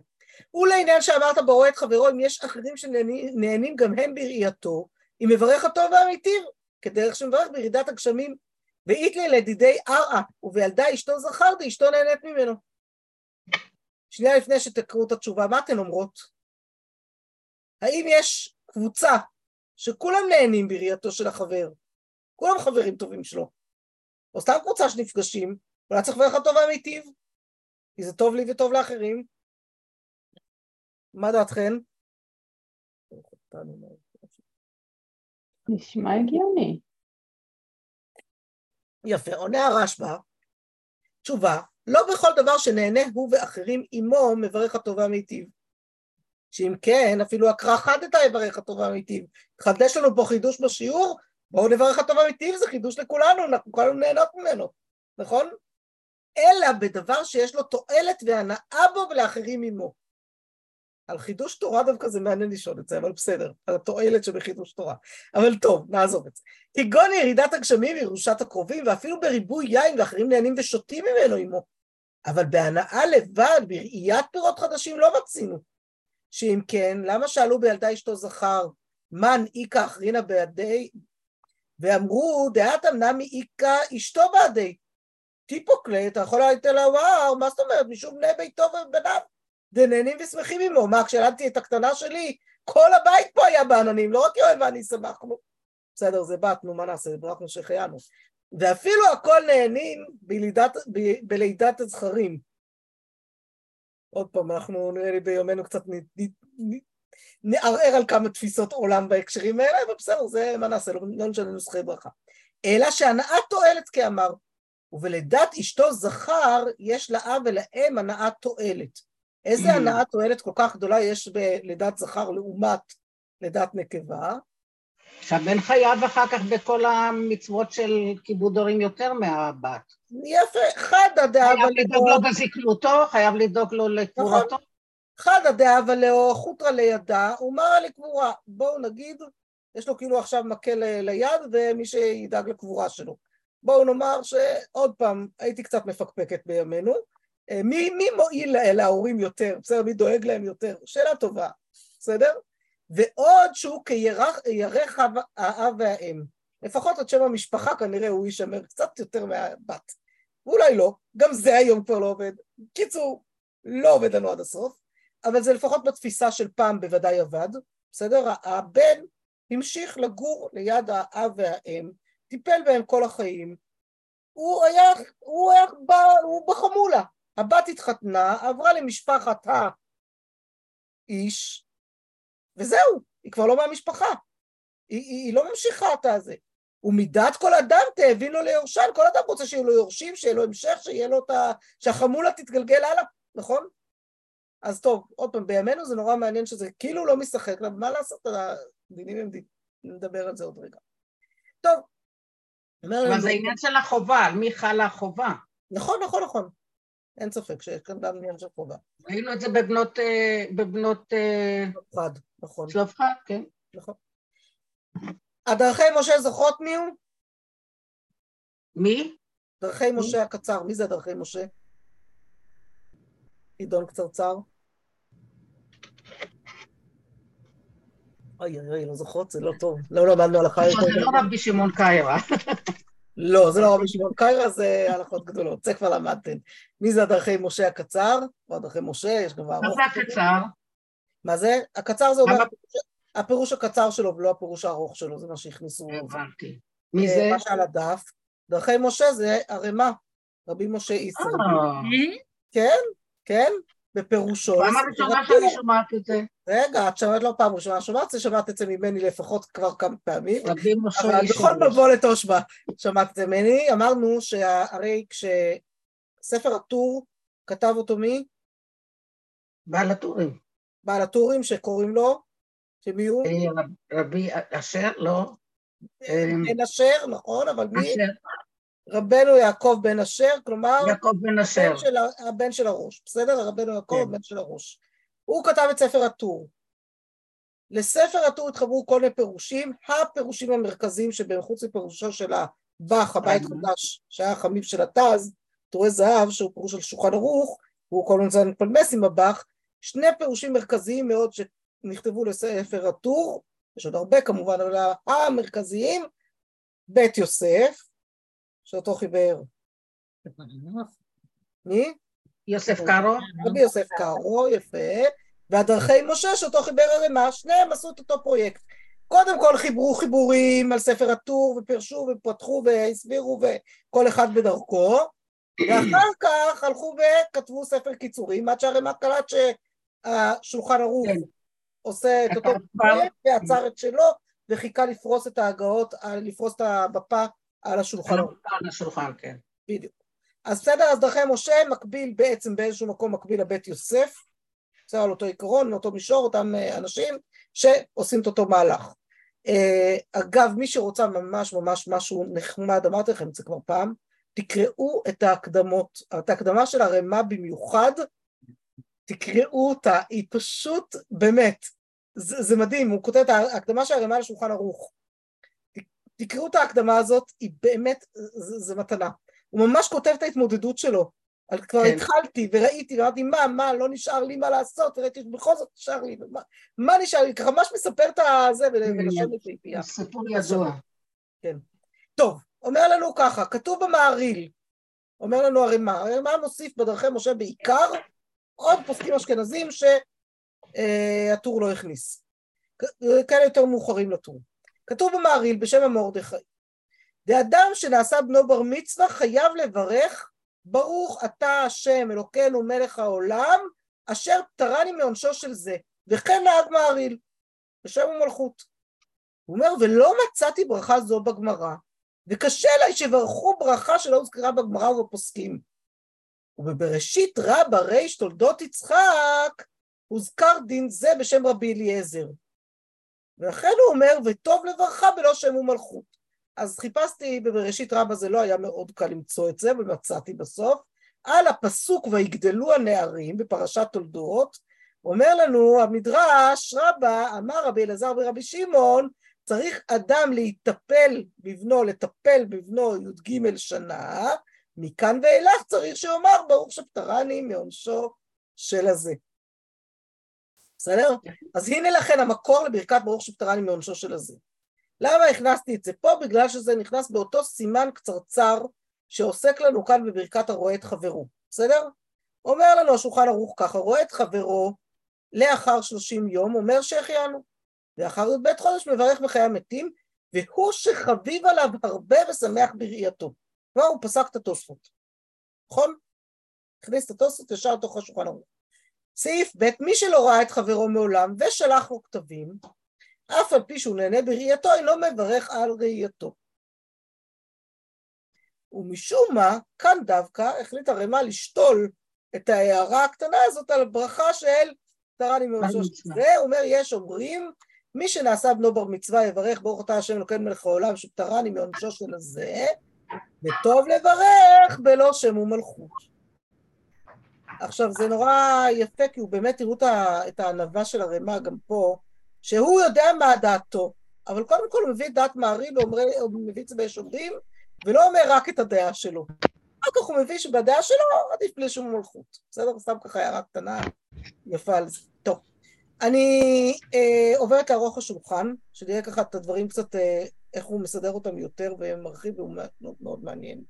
ולעניין שאמרת ברואה את חברו, אם יש אחרים שנהנים גם הם בראייתו, אם מברך אותו ואמיתיו, כדרך שמברך בירידת הגשמים, ואיתלי לדידי ערעה, ובילדה אשתו זכר ואשתו נהנית ממנו. שנייה לפני שתקראו את התשובה, מה אתן אומרות? האם יש קבוצה שכולם נהנים בראייתו של החבר, כולם חברים טובים שלו, או סתם קבוצה שנפגשים, אולי צריך לברך אותו ואמיתיו, כי זה טוב לי וטוב לאחרים. מה דעתכן? נשמע הגיוני. יפה, עונה הרשב"א, תשובה, לא בכל דבר שנהנה הוא ואחרים עמו מברך הטוב והמיטיב. שאם כן, אפילו הקרא חדתא יברך הטוב והמיטיב. חדש לנו פה חידוש בשיעור, בואו נברך הטוב והמיטיב, זה חידוש לכולנו, אנחנו כולנו נהנות ממנו, נכון? אלא בדבר שיש לו תועלת והנאה בו ולאחרים עמו. על חידוש תורה דווקא זה מעניין לשאול את זה, אבל בסדר, על התועלת שבחידוש תורה. אבל טוב, נעזוב את זה. כגון ירידת הגשמים וירושת הקרובים, ואפילו בריבוי יין ואחרים נהנים ושותים ממנו עמו. אבל בהנאה לבד, בראיית פירות חדשים לא מצינו. שאם כן, למה שאלו בילדה אשתו זכר, מן איכא אחרינא בידי, ואמרו, דעת אמנמי איכא אשתו בעדי. טיפוקלי, אתה יכול להגיד לה, וואו, מה זאת אומרת, משום בני ביתו ובניו, דנהנים ושמחים עמו. מה, כשילדתי את הקטנה שלי, כל הבית פה היה בעננים, לא רק יואל ואני שמחנו. בסדר, זה בת, נו, מה נעשה, ברכנו שהחיינו. ואפילו הכל נהנים בלידת, ב, בלידת הזכרים. עוד פעם, אנחנו נראה לי ביומנו קצת נ, נ, נ, נערער על כמה תפיסות עולם בהקשרים האלה, אבל בסדר, זה מה נעשה, לא, לא נשנה נוסחי ברכה. אלא שהנאה תועלת כאמר, ובלידת אשתו זכר, יש לאב ולאם הנאה תועלת. איזה הנאה תועלת כל כך גדולה יש בלידת זכר לעומת לידת נקבה? שהבן חייב אחר כך בכל המצוות של כיבוד הורים יותר מהבת. יפה, חד הדאבה חייב לדאוג לו בזקנותו, חייב לדאוג לו לקבורתו. חד הדאבה לאו, חוטרא לידה, ומרא לקבורה. בואו נגיד, יש לו כאילו עכשיו מקל ליד, ומי שידאג לקבורה שלו. בואו נאמר שעוד פעם, הייתי קצת מפקפקת בימינו. אה, מי, מי מועיל לה- להורים יותר? בסדר, מי דואג להם יותר? שאלה טובה, בסדר? ועוד שהוא כירך האב- והאם. לפחות את שם המשפחה כנראה הוא יישמר קצת יותר מהבת. ואולי לא, גם זה היום כבר לא עובד. קיצור, לא עובד לנו עד הסוף, אבל זה לפחות בתפיסה של פעם בוודאי עבד, בסדר? הבן המשיך לגור ליד האב והאם, טיפל בהם כל החיים, הוא היה, הוא היה, הוא בחמולה. הבת התחתנה, עברה למשפחת האיש, וזהו, היא כבר לא מהמשפחה. היא, היא, היא לא ממשיכה את הזה. ומידת כל אדם תאבין לו ליורשן, כל אדם רוצה שיהיו לו יורשים, שיהיה לו המשך, שיהיה לו את ה... שהחמולה תתגלגל הלאה, נכון? אז טוב, עוד פעם, בימינו זה נורא מעניין שזה כאילו לא משחק, אבל מה לעשות, הדינים הם דינים, נדבר על זה עוד רגע. טוב, אבל זה עניין של החובה, על מי חלה החובה. נכון, נכון, נכון. אין ספק שיש כאן גם עניין של חובה. ראינו את זה בבנות, אה, בבנות אה, חד, נכון, צלופחד, כן. נכון. הדרכי משה זוכרות מי הוא? מי? דרכי משה הקצר, מי זה דרכי משה? עידון קצרצר. אוי אוי אוי, לא זוכרות, זה לא טוב. לא למדנו הלכה יותר. זה לא רבי שמעון קיירה. *laughs* לא, זה לא רבי שמעון קיירה, זה הלכות גדולות, זה כבר למדתם. מי זה הדרכי משה הקצר? או הדרכי משה, יש גם מה הארוך. זה הקצר? מה זה? הקצר זה אומר? הפירוש הקצר שלו ולא הפירוש הארוך שלו, זה מה שהכניסו. הבנתי. מי אה, זה? מה שעל הדף. דרכי משה זה ערימה, רבי משה איסר. אה, כן, כן, בפירושו. פעם הטור. שאני שומעת את זה. רגע, את שמעת לא פעם ראשונה, שמעת זה, שמעת את זה ממני לפחות כבר כמה פעמים, אבל בכל. מבוא לתושבע שמעת את זה ממני, אמרנו שהרי כשספר הטור כתב אותו מי? בעל הטורים. בעל הטורים שקוראים לו, שמי הוא? אה, רב- רבי אשר? לא. אה, בן אשר, נכון, אבל מי? רבנו יעקב בן אשר, כלומר, יעקב בן אשר. של, הבן של הראש, בסדר? רבנו יעקב, כן. הבן של הראש. הוא כתב את ספר הטור. לספר הטור התחברו כל מיני פירושים, הפירושים המרכזיים שבהם חוץ מפירושו של הבח, הבית אהה. חדש, שהיה החמיב של התז, טורי זהב, שהוא פירוש של שולחן ערוך, והוא כל הזמן מתפלמס עם הבח, שני פירושים מרכזיים מאוד שנכתבו לספר הטור, יש עוד הרבה כמובן, אבל המרכזיים, בית יוסף, שאותו חיבר, מי? יוסף קארו? רבי יוסף קארו, יפה, והדרכי משה שאותו חיבר הרמ"א, שניהם עשו את אותו פרויקט. קודם כל חיברו חיבורים על ספר הטור ופרשו ופתחו והסבירו וכל אחד בדרכו, ואחר כך הלכו וכתבו ספר קיצורים, עד שהרמ"א קלט שהשולחן ערוך כן. עושה את אותו פרויקט ועצר את שלו וחיכה לפרוס את ההגאות, לפרוס את המפה על השולחן. על השולחן, כן. בדיוק. אז בסדר, אז דרכי משה מקביל בעצם באיזשהו מקום מקביל לבית יוסף, בסדר, על אותו עיקרון, מאותו מישור, אותם אה, אנשים שעושים את אותו מהלך. אה, אגב, מי שרוצה ממש ממש משהו נחמד, אמרתי לכם את זה כבר פעם, תקראו את ההקדמות, את ההקדמה של הרמ"א במיוחד, תקראו אותה, היא פשוט, באמת, זה, זה מדהים, הוא כותב את ההקדמה של הרמ"א לשולחן ערוך. תקראו את ההקדמה הזאת, היא באמת, זה, זה מתנה. הוא ממש כותב את ההתמודדות שלו. על כבר כן. התחלתי וראיתי ואמרתי מה, מה, לא נשאר לי מה לעשות, וראיתי שבכל זאת נשאר לי, ומה, מה נשאר לי, ככה ממש מספר את הזה ולשון יפהפייה. סיפור ידוע. טוב, אומר לנו ככה, כתוב במעריל, אומר לנו הרמ"א, הרמ"א מוסיף בדרכי משה בעיקר עוד פוסקים אשכנזים שהטור לא הכניס. כאלה יותר מאוחרים לטור. כתוב במעריל בשם המרדכי, דאדם שנעשה בנו בר מצווה חייב לברך ברוך אתה השם אלוקינו מלך העולם אשר פטרני מעונשו של זה וכן נהג מעריל בשם ומלכות. הוא אומר ולא מצאתי ברכה זו בגמרא וקשה לי שברכו ברכה שלא הוזכרה בגמרא ובפוסקים. ובבראשית רבה ריש תולדות יצחק הוזכר דין זה בשם רבי אליעזר. ולכן הוא אומר, וטוב לברכה בלא שם ומלכות. אז חיפשתי בבראשית רבה, זה לא היה מאוד קל למצוא את זה, ומצאתי בסוף. על הפסוק ויגדלו הנערים בפרשת תולדות, אומר לנו המדרש רבה, אמר רבי אלעזר ורבי שמעון, צריך אדם להיטפל בבנו, לטפל בבנו י"ג שנה, מכאן ואילך צריך שיאמר ברוך שפטרני מעונשו של הזה. בסדר? אז הנה לכן המקור לברכת ברוך שפטרני מעונשו של הזה. למה הכנסתי את זה פה? בגלל שזה נכנס באותו סימן קצרצר שעוסק לנו כאן בברכת הרואה את חברו, בסדר? אומר לנו השולחן ערוך ככה, רואה את חברו לאחר שלושים יום, אומר שהחיינו. לאחר י"ב חודש מברך בחיי המתים, והוא שחביב עליו הרבה ושמח בראייתו. כלומר, הוא פסק את התוספות, נכון? הכניס את התוספות ישר לתוך השולחן ערוך. סעיף ב', מי שלא ראה את חברו מעולם ושלח לו כתבים, אף על פי שהוא נהנה בראייתו, אינו מברך על ראייתו. ומשום מה, כאן דווקא החליט הרמ"א לשתול את ההערה הקטנה הזאת על ברכה של תרני מראשו של זה, הוא אומר, יש אומרים, מי שנעשה בנו בר מצווה יברך ברוך אתה השם אלוקינו מלך העולם שפטרני מעונשו של הזה, וטוב לברך בלא שם ומלכות. עכשיו זה נורא יפה כי הוא באמת, תראו את הענווה של הרמ"א גם פה, שהוא יודע מה דעתו, אבל קודם כל הוא מביא את דעת מעריב, הוא מביא את זה ביש אומרים, ולא אומר רק את הדעה שלו. אחר כך הוא מביא שבדעה שלו עדיף בלי שום מלכות. בסדר? סתם ככה הערה קטנה יפה על זה. טוב. אני אה, עוברת לערוך השולחן, שנראה ככה את הדברים קצת, אה, איך הוא מסדר אותם יותר ומרחיב, והוא מאוד, מאוד מעניין.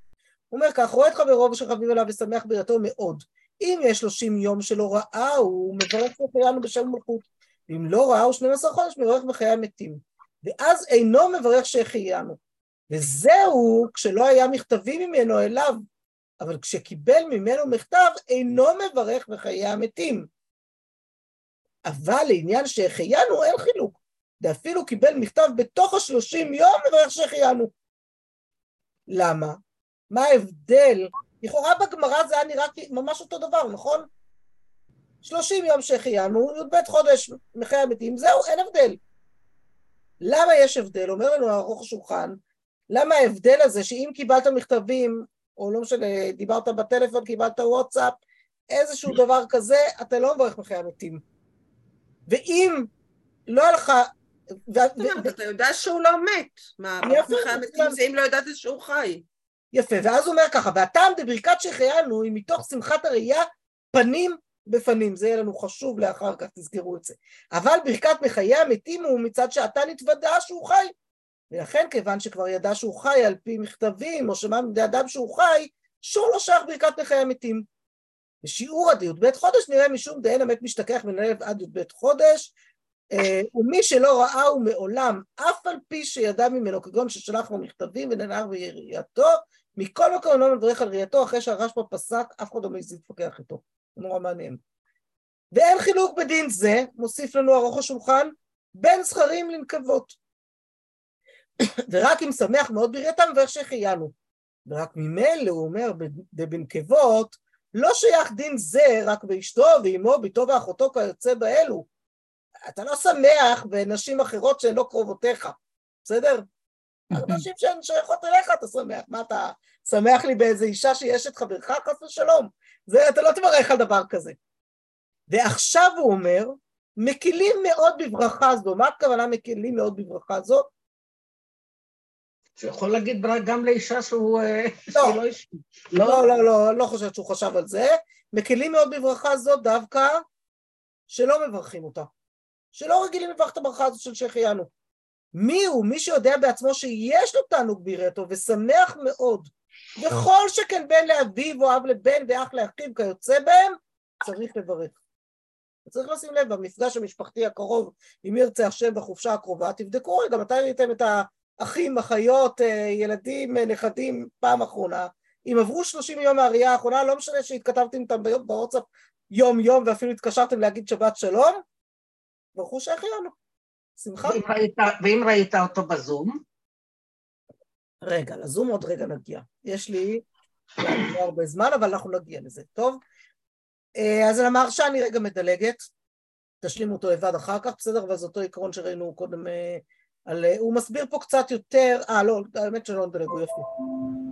הוא אומר כך, רואה את חברו ושחביב עליו ושמח בראייתו מאוד. אם יש שלושים יום שלא ראה, הוא מברך בחיינו בשם מלכות. ואם לא ראה, הוא 12 חודש מברך בחיי המתים. ואז אינו מברך שהחיינו. וזהו כשלא היה מכתבים ממנו אליו, אבל כשקיבל ממנו מכתב, אינו מברך בחיי המתים. אבל לעניין שהחיינו אין חילוק, ואפילו קיבל מכתב בתוך השלושים יום מברך שהחיינו. למה? מה ההבדל? לכאורה בגמרא זה היה נראה ממש אותו דבר, נכון? שלושים יום שהחיינו, י"ב חודש מחיי המתים, זהו, אין הבדל. למה יש הבדל? אומר לנו ארוך השולחן, למה ההבדל הזה שאם קיבלת מכתבים, או לא משנה, דיברת בטלפון, קיבלת וואטסאפ, איזשהו דבר כזה, אתה לא מברך מחיי המתים. ואם לא היה לך... אתה יודע שהוא לא מת. מה, מחיי המתים זה אם לא ידעת שהוא חי. יפה, ואז הוא אומר ככה, והטעם דברכת שהחיינו היא מתוך שמחת הראייה פנים בפנים, זה יהיה לנו חשוב לאחר כך, תזכרו את זה. אבל ברכת מחיי המתים הוא מצד שאתה נתוודע שהוא חי. ולכן כיוון שכבר ידע שהוא חי על פי מכתבים, או שמע מידי אדם שהוא חי, שוב לא שייך ברכת מחיי המתים. בשיעור עד י"ב חודש נראה משום דהן המת משתכח הלב עד י"ב חודש, ומי שלא ראהו מעולם, אף על פי שידע ממנו, כגון ששלח לו מכתבים וננער ביריעתו, מכל מקום אינו מברך על ראייתו אחרי שהרשב"א פסק, אף אחד לא מעז להתווכח איתו. נורא מעניין. ואין חילוק בדין זה, מוסיף לנו ארוך השולחן, בין זכרים לנקבות. *coughs* ורק אם שמח מאוד בראייתם ואיך שהחיינו. ורק ממילא, הוא אומר, בבנקבות, לא שייך דין זה רק באשתו ואימו, ביתו ואחותו כיוצא באלו. אתה לא שמח בנשים אחרות שהן לא קרובותיך, בסדר? אנשים שהן שייכות אליך אתה שמח, מה אתה שמח לי באיזה אישה שיש את חברך חס ושלום? זה, אתה לא תברך על דבר כזה. ועכשיו הוא אומר, מקילים מאוד בברכה זו, מה הכוונה מקילים מאוד בברכה זו? שהוא יכול להגיד גם לאישה שהוא... לא, לא, לא, לא, לא, לא חושבת שהוא חשב על זה. מקילים מאוד בברכה זו דווקא שלא מברכים אותה. שלא רגילים לברך את הברכה הזאת של שהחיינו. מי הוא? מי שיודע בעצמו שיש לו תענוג בירתו ושמח מאוד, וכל שכן בן לאביו או אב לבן ואח לאחיו כיוצא בהם, צריך לברך. צריך לשים לב, במפגש המשפחתי הקרוב, אם ירצה השם בחופשה הקרובה, תבדקו רגע מתי ראיתם את האחים, אחיות, ילדים, נכדים פעם אחרונה. אם עברו 30 יום מהראייה האחרונה, לא משנה שהתכתבתם איתם בוואטסאפ יום יום ואפילו התקשרתם להגיד שבת שלום, ברכו שהחיינו. שמחה. ואם ראית, ואם ראית אותו בזום? רגע, לזום עוד רגע נגיע. יש לי לא הרבה זמן, אבל אנחנו נגיע לזה, טוב? אז על המהרשה אני רגע מדלגת. תשלימו אותו לבד אחר כך, בסדר? אבל זה אותו עיקרון שראינו קודם אה, על... אה, הוא מסביר פה קצת יותר... אה, לא, האמת שלא נדלג, הוא יפה.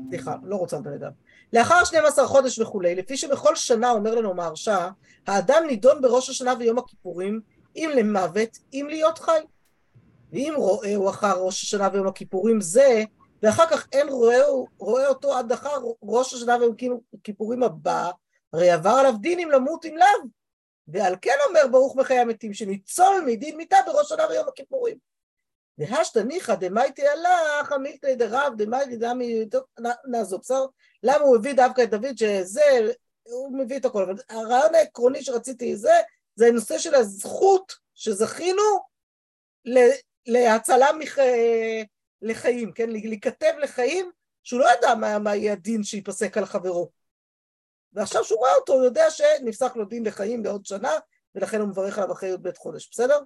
סליחה, לא רוצה לדלג עליו. לאחר 12 חודש וכולי, לפי שבכל שנה, אומר לנו מהרשע, האדם נידון בראש השנה ויום הכיפורים, אם למוות, אם להיות חי. ואם הוא אחר ראש השנה ויום הכיפורים זה, ואחר כך אין רואה, רואה אותו עד אחר ראש השנה ויום הכיפורים הבא, הרי עבר עליו דין אם למות אם לאו. ועל כן אומר ברוך מחיי המתים, שניצול מדין מיתה בראש שנה ויום הכיפורים. והשתא ניחא דמייטי הלך, המילתא דרב דמייטי דמי, נעזוב, בסדר? למה הוא הביא דווקא את דוד שזה, הוא מביא את הכל, אבל הרעיון העקרוני שרציתי זה, זה הנושא של הזכות שזכינו להצלה מח... לחיים, כן? להיכתב לחיים, שהוא לא ידע מה, מה יהיה הדין שייפסק על חברו. ועכשיו שהוא רואה אותו, הוא יודע שנפסק לו דין לחיים בעוד שנה, ולכן הוא מברך עליו אחרי י"ב חודש, בסדר?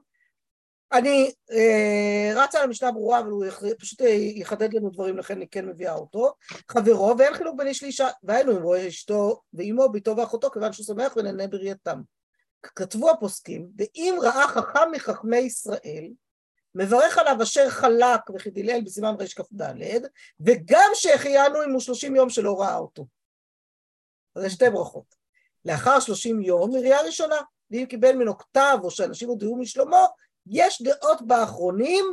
אני אה, רצה על המשנה ברורה, אבל הוא פשוט יחדד לנו דברים, לכן אני כן מביאה אותו. חברו, ואין חילוק בין איש לאישה, והיינו רואה אשתו ואימו, ביתו ואחותו, כיוון שהוא שמח ונהנה בראייתם. כתבו הפוסקים, ואם ראה חכם מחכמי ישראל, מברך עליו אשר חלק וחידילל בסימן רכ"ד, וגם שהחיינו אם הוא שלושים יום שלא ראה אותו. אז זה שתי ברכות. לאחר שלושים יום, מריאה ראשונה, ואם קיבל ממנו כתב או שאנשים הודיעו משלומו, יש דעות באחרונים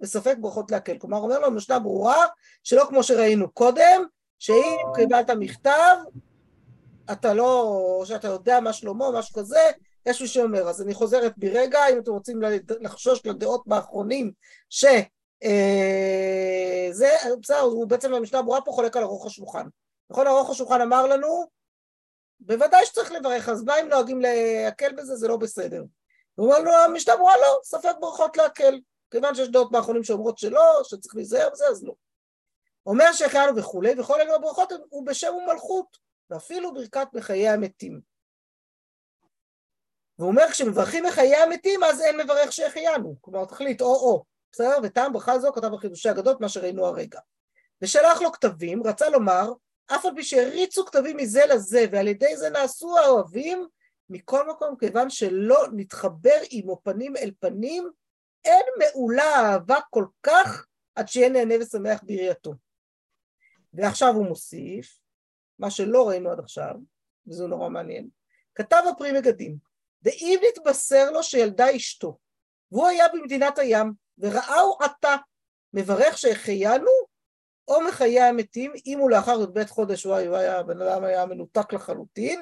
וספק ברכות להקל. כלומר, אומר לו משנה ברורה, שלא כמו שראינו קודם, שאם קיבלת מכתב, אתה לא, שאתה יודע מה שלמה, משהו כזה, יש מי שאומר, אז אני חוזרת ברגע, אם אתם רוצים לחשוש לדעות באחרונים, ש... אה, בסדר, הוא בעצם במשנה ברורה פה חולק על ארוך השולחן. נכון, ארוך השולחן אמר לנו, בוודאי שצריך לברך, אז מה אם נוהגים להקל בזה, זה לא בסדר. הוא אומר לו, המשנה ברורה לא, ספק ברכות להקל. כיוון שיש דעות באחרונים שאומרות שלא, שצריך להיזהר בזה, אז לא. אומר שהחיינו וכולי, וכל אלו הברכות הוא בשם ומלכות, ואפילו ברכת מחיי המתים. והוא אומר, כשמברכים מחיי המתים, אז אין מברך שהחיינו. כלומר, תחליט או-או. בסדר? וטעם ברכה זו כתב בחידושי הגדות, מה שראינו הרגע. ושלח לו כתבים, רצה לומר, אף על פי שהריצו כתבים מזה לזה, ועל ידי זה נעשו האוהבים, מכל מקום, כיוון שלא נתחבר עמו פנים אל פנים, אין מעולה אהבה כל כך עד שיהיה נהנה ושמח בראייתו. ועכשיו הוא מוסיף, מה שלא ראינו עד עכשיו, וזה נורא מעניין, כתב הפרי מגדים, ואם נתבשר לו שילדה אשתו, והוא היה במדינת הים, וראהו עתה, מברך שהחיינו, או מחיי המתים, אם הוא לאחר י"ב חודש, וואי וואי, הבן אדם היה מנותק לחלוטין,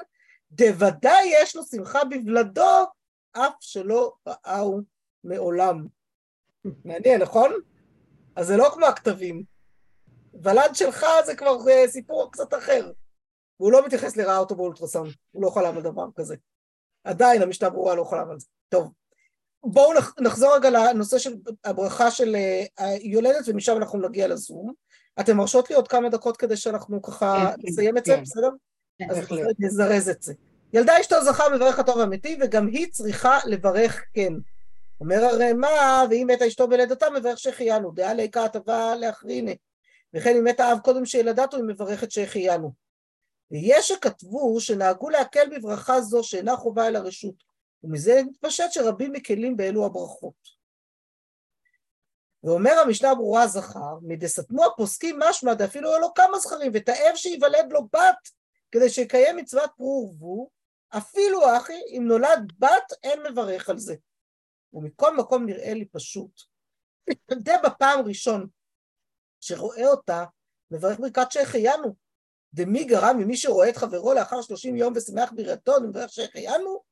דוודאי יש לו שמחה בבלדו, אף שלא ראהו מעולם. *laughs* מעניין, נכון? אז זה לא כמו הכתבים. ולד שלך זה כבר סיפור קצת אחר. והוא לא מתייחס לראה אותו באולטרסאונד, הוא לא חלם על דבר כזה. עדיין המשנה ברורה לא חלם על זה. טוב, בואו נחזור רגע לנושא של הברכה של אה, היולדת, ומשם אנחנו נגיע לזום. אתם מרשות לי עוד כמה דקות כדי שאנחנו ככה כן, נסיים את זה, כן. בסדר? כן, אז נזרז את זה. ילדה אשתו זכה מברך הטוב האמיתי, וגם היא צריכה לברך כן. אומר הרי מה, ואם מתה אשתו בלידתה, מברך שהחיינו, דעה ליקה הטבה לאחריני. וכן אם מתה אב קודם שילדתו, היא מברכת שהחיינו. ויש שכתבו שנהגו להקל בברכה זו שאינה חובה אל הרשות, ומזה מתפשט שרבים מקלים באלו הברכות. ואומר המשנה ברורה זכר, מדסתמו הפוסקים משמע דאפילו היו לו כמה זכרים, ותאב שיוולד לו בת, כדי שיקיים מצוות פרו ורבו, אפילו אחי, אם נולד בת, אין מברך על זה. ומכל מקום נראה לי פשוט. די בפעם ראשון שרואה אותה, מברך ברכת שהחיינו. דמי גרם ממי שרואה את חברו לאחר שלושים יום ושמח בראתו, מברך שהחיינו?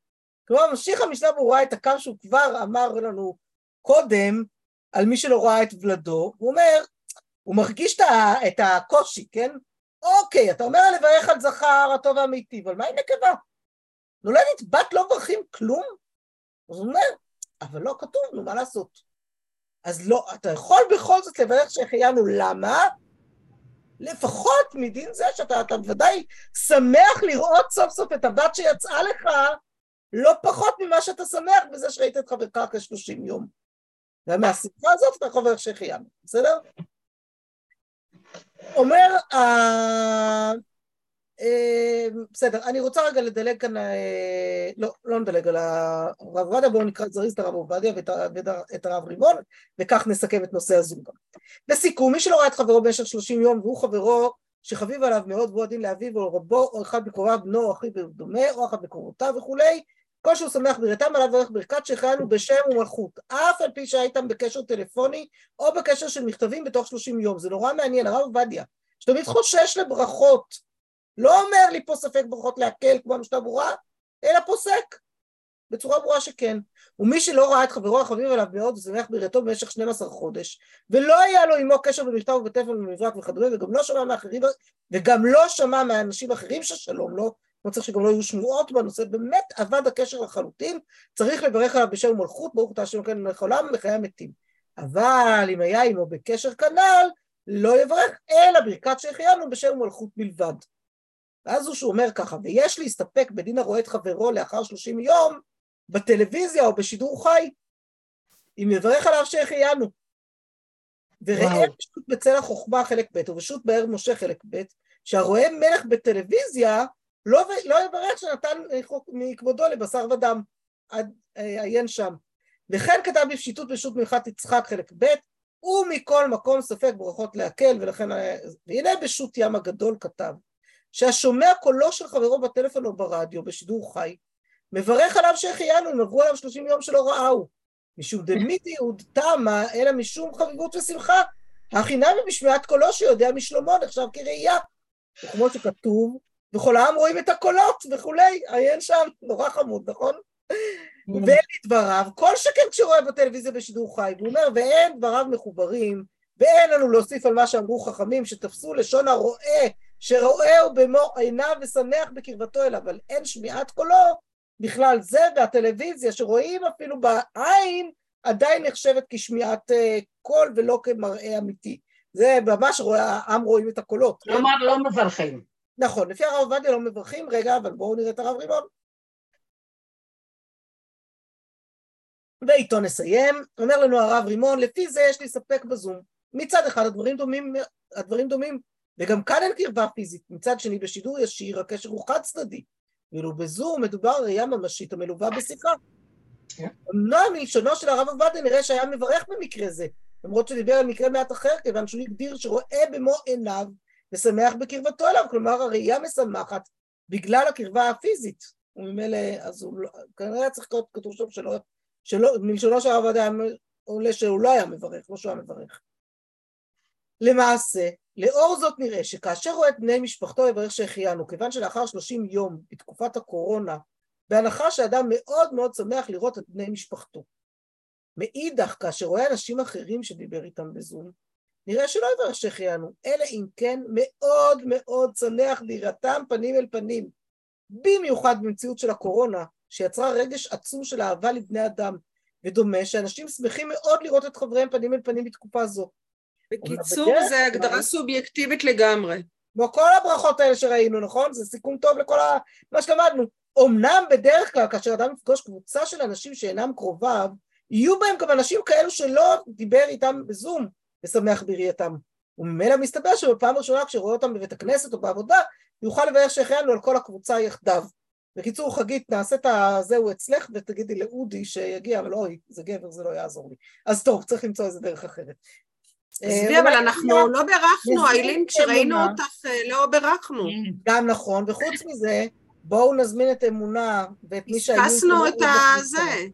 כלומר, ממשיך המשנה ברורה את הקו שהוא כבר אמר לנו קודם, על מי שלא ראה את ולדו, הוא אומר, הוא מרגיש את הקושי, כן? אוקיי, אתה אומר לברך על זכר הטוב והמיטיב, אבל מה עם נקבה? נולדת בת לא מברכים כלום? אז הוא אומר, אבל לא כתוב, נו, מה לעשות? אז לא, אתה יכול בכל זאת לברך שהחיינו, למה? לפחות מדין זה שאתה אתה בוודאי שמח לראות סוף סוף את הבת שיצאה לך, לא פחות ממה שאתה שמח בזה שראית את חברך אחרי 30 יום. ומהסיבה הזאת אתה חובר שהחיינו, בסדר? אומר, בסדר, אני רוצה רגע לדלג כאן, אה, לא, לא נדלג על הרב עובדיה, בואו נקרא זריז את הרב עובדיה ואת הרב רימון, וכך נסכם את נושא הזום גם. לסיכום, מי שלא ראה את חברו במשך 30 יום, והוא חברו שחביב עליו מאוד והוא הדין לאביו או לרבו, או אחד מקרוביו, בנו או אחיו ודומה, או אחד מקרובותיו וכולי, כל שהוא שמח בראתם עליו ערך ברכת שהחיינו בשם ומלכות, אף על פי שהיה איתם בקשר טלפוני או בקשר של מכתבים בתוך 30 יום. זה נורא מעניין, הרב עובדיה, שתמיד חושש לברכות, לא אומר לי פה ספק ברכות להקל כמו המשנה ברורה, אלא פוסק בצורה ברורה שכן. ומי שלא ראה את חברו החביב עליו מאוד ושמח בראתו במשך 12 חודש, ולא היה לו עמו קשר במכתב ובטלפון ובמברק וכדומה, וגם לא שמע מאחרים, וגם לא שמע מאנשים אחרים ששלום לו, לא צריך שגם לא יהיו שמועות בנושא, באמת אבד הקשר לחלוטין, צריך לברך עליו בשם מלכות, ברוך אתה השם כן מלך העולם ומחיי המתים. אבל אם היה עמו בקשר כנ"ל, לא יברך אלא ברכת שהחיינו בשם מלכות בלבד. ואז הוא שהוא אומר ככה, ויש להסתפק בדין הרואה את חברו לאחר 30 יום, בטלוויזיה או בשידור חי, אם יברך עליו שהחיינו. וראה. פשוט בצל החוכמה חלק ב' ורשות באר משה חלק ב', שהרואה מלך בטלוויזיה, לא, לא יברך שנתן מכבודו לבשר ודם, אה, עיין שם. וכן כתב בפשיטות ברשות מלכת יצחק חלק ב', ומכל מקום ספק ברכות להקל, ולכן, אה, והנה בשו"ת ים הגדול כתב, שהשומע קולו של חברו בטלפון או ברדיו, בשידור חי, מברך עליו שהחיינו, אם עליו 30 יום שלא ראהו. משום דמית יהוד תמה, אלא משום חביבות ושמחה. החינם בשמיעת קולו שיודע משלומו נחשב כראייה. וכמו שכתוב, וכל העם רואים את הקולות וכולי, עיין שם, נורא חמוד, נכון? ואין לי דבריו, כל שכן כשרואה בטלוויזיה בשידור חי, והוא אומר, ואין דבריו מחוברים, ואין לנו להוסיף על מה שאמרו חכמים, שתפסו לשון הרואה, שרואהו במו עיניו ושמח בקרבתו אליו, אבל אין שמיעת קולו, בכלל זה, והטלוויזיה שרואים אפילו בעין, עדיין נחשבת כשמיעת uh, קול ולא כמראה אמיתי. זה ממש רואה, העם רואים את הקולות. כלומר, לא מברכים. נכון, לפי הרב עובדיה לא מברכים, רגע, אבל בואו נראה את הרב רימון. ואיתו נסיים, אומר לנו הרב רימון, לפי זה יש לי ספק בזום. מצד אחד הדברים דומים, הדברים דומים, וגם כאן אין קרבה פיזית, מצד שני בשידור ישיר הקשר הוא חד צדדי, ואילו בזום מדובר ראייה ממשית המלווה בשיחה. אמנם מלשונו של הרב עובדיה נראה שהיה מברך במקרה זה, למרות שדיבר על מקרה מעט אחר, כיוון שהוא הגדיר שרואה במו עיניו ושמח בקרבתו אליו, כלומר הראייה משמחת בגלל הקרבה הפיזית. וממילא, אז הוא לא, כנראה היה צריך להיות כתוב שם שלא, שלא, מלשונו של הרב עובדיה עולה שהוא לא היה מברך, לא שהוא היה מברך. למעשה, לאור זאת נראה שכאשר רואה את בני משפחתו יברך שהחיינו, כיוון שלאחר 30 יום בתקופת הקורונה, בהנחה שאדם מאוד מאוד שמח לראות את בני משפחתו. מאידך, כאשר רואה אנשים אחרים שדיבר איתם בזום, נראה שלא יברך שהחיינו, אלא אם כן מאוד מאוד שמח לראתם פנים אל פנים, במיוחד במציאות של הקורונה, שיצרה רגש עצום של אהבה לבני אדם, ודומה שאנשים שמחים מאוד לראות את חבריהם פנים אל פנים בתקופה זו. בקיצור, זו הגדרה סובייקטיבית לגמרי. כמו כל הברכות האלה שראינו, נכון? זה סיכום טוב לכל ה... מה שלמדנו. אמנם בדרך כלל, כאשר אדם יפגוש קבוצה של אנשים שאינם קרוביו, יהיו בהם גם אנשים כאלו שלא דיבר איתם בזום ושמח בראייתם. וממילא מסתבר שבפעם הראשונה כשרואה אותם בבית הכנסת או בעבודה, יוכל לברך שהחיינו על כל הקבוצה יחדיו. בקיצור, חגית, נעשה את הזהו אצלך ותגידי לאודי שיגיע, אבל אוי, זה גבר, זה לא יעזור לי. אז טוב, צריך למצוא איזה דרך אחרת. עזבי, אה, אבל אנחנו לא בירכנו, איילין, כשראינו. אותך אה, לא בירכנו. כן. גם נכון, וחוץ מזה, בואו נזמין את אמונה ואת מי שהיו... פספסנו את. הזה.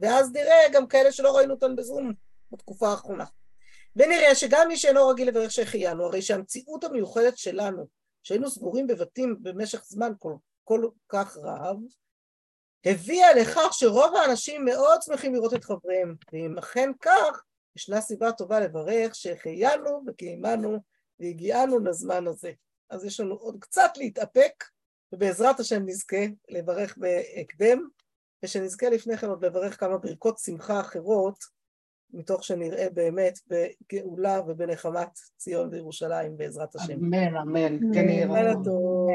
ואז נראה גם כאלה שלא ראינו אותם בזום בתקופה האחרונה. ונראה שגם מי שאינו רגיל לברך שהחיינו, הרי שהמציאות המיוחדת שלנו, שהיינו סגורים בבתים במשך זמן כל, כל כך רב, הביאה לכך שרוב האנשים מאוד שמחים לראות את חבריהם, ואם אכן כך, ישנה סיבה טובה לברך שהחיינו וקיימנו והגיענו לזמן הזה. אז יש לנו עוד קצת להתאפק, ובעזרת השם נזכה לברך בהקדם, ושנזכה לפני כן עוד לברך כמה ברכות שמחה אחרות, מתוך שנראה באמת בגאולה ובנחמת ציון וירושלים בעזרת השם. אמן, אמן. כן יהיה רצון.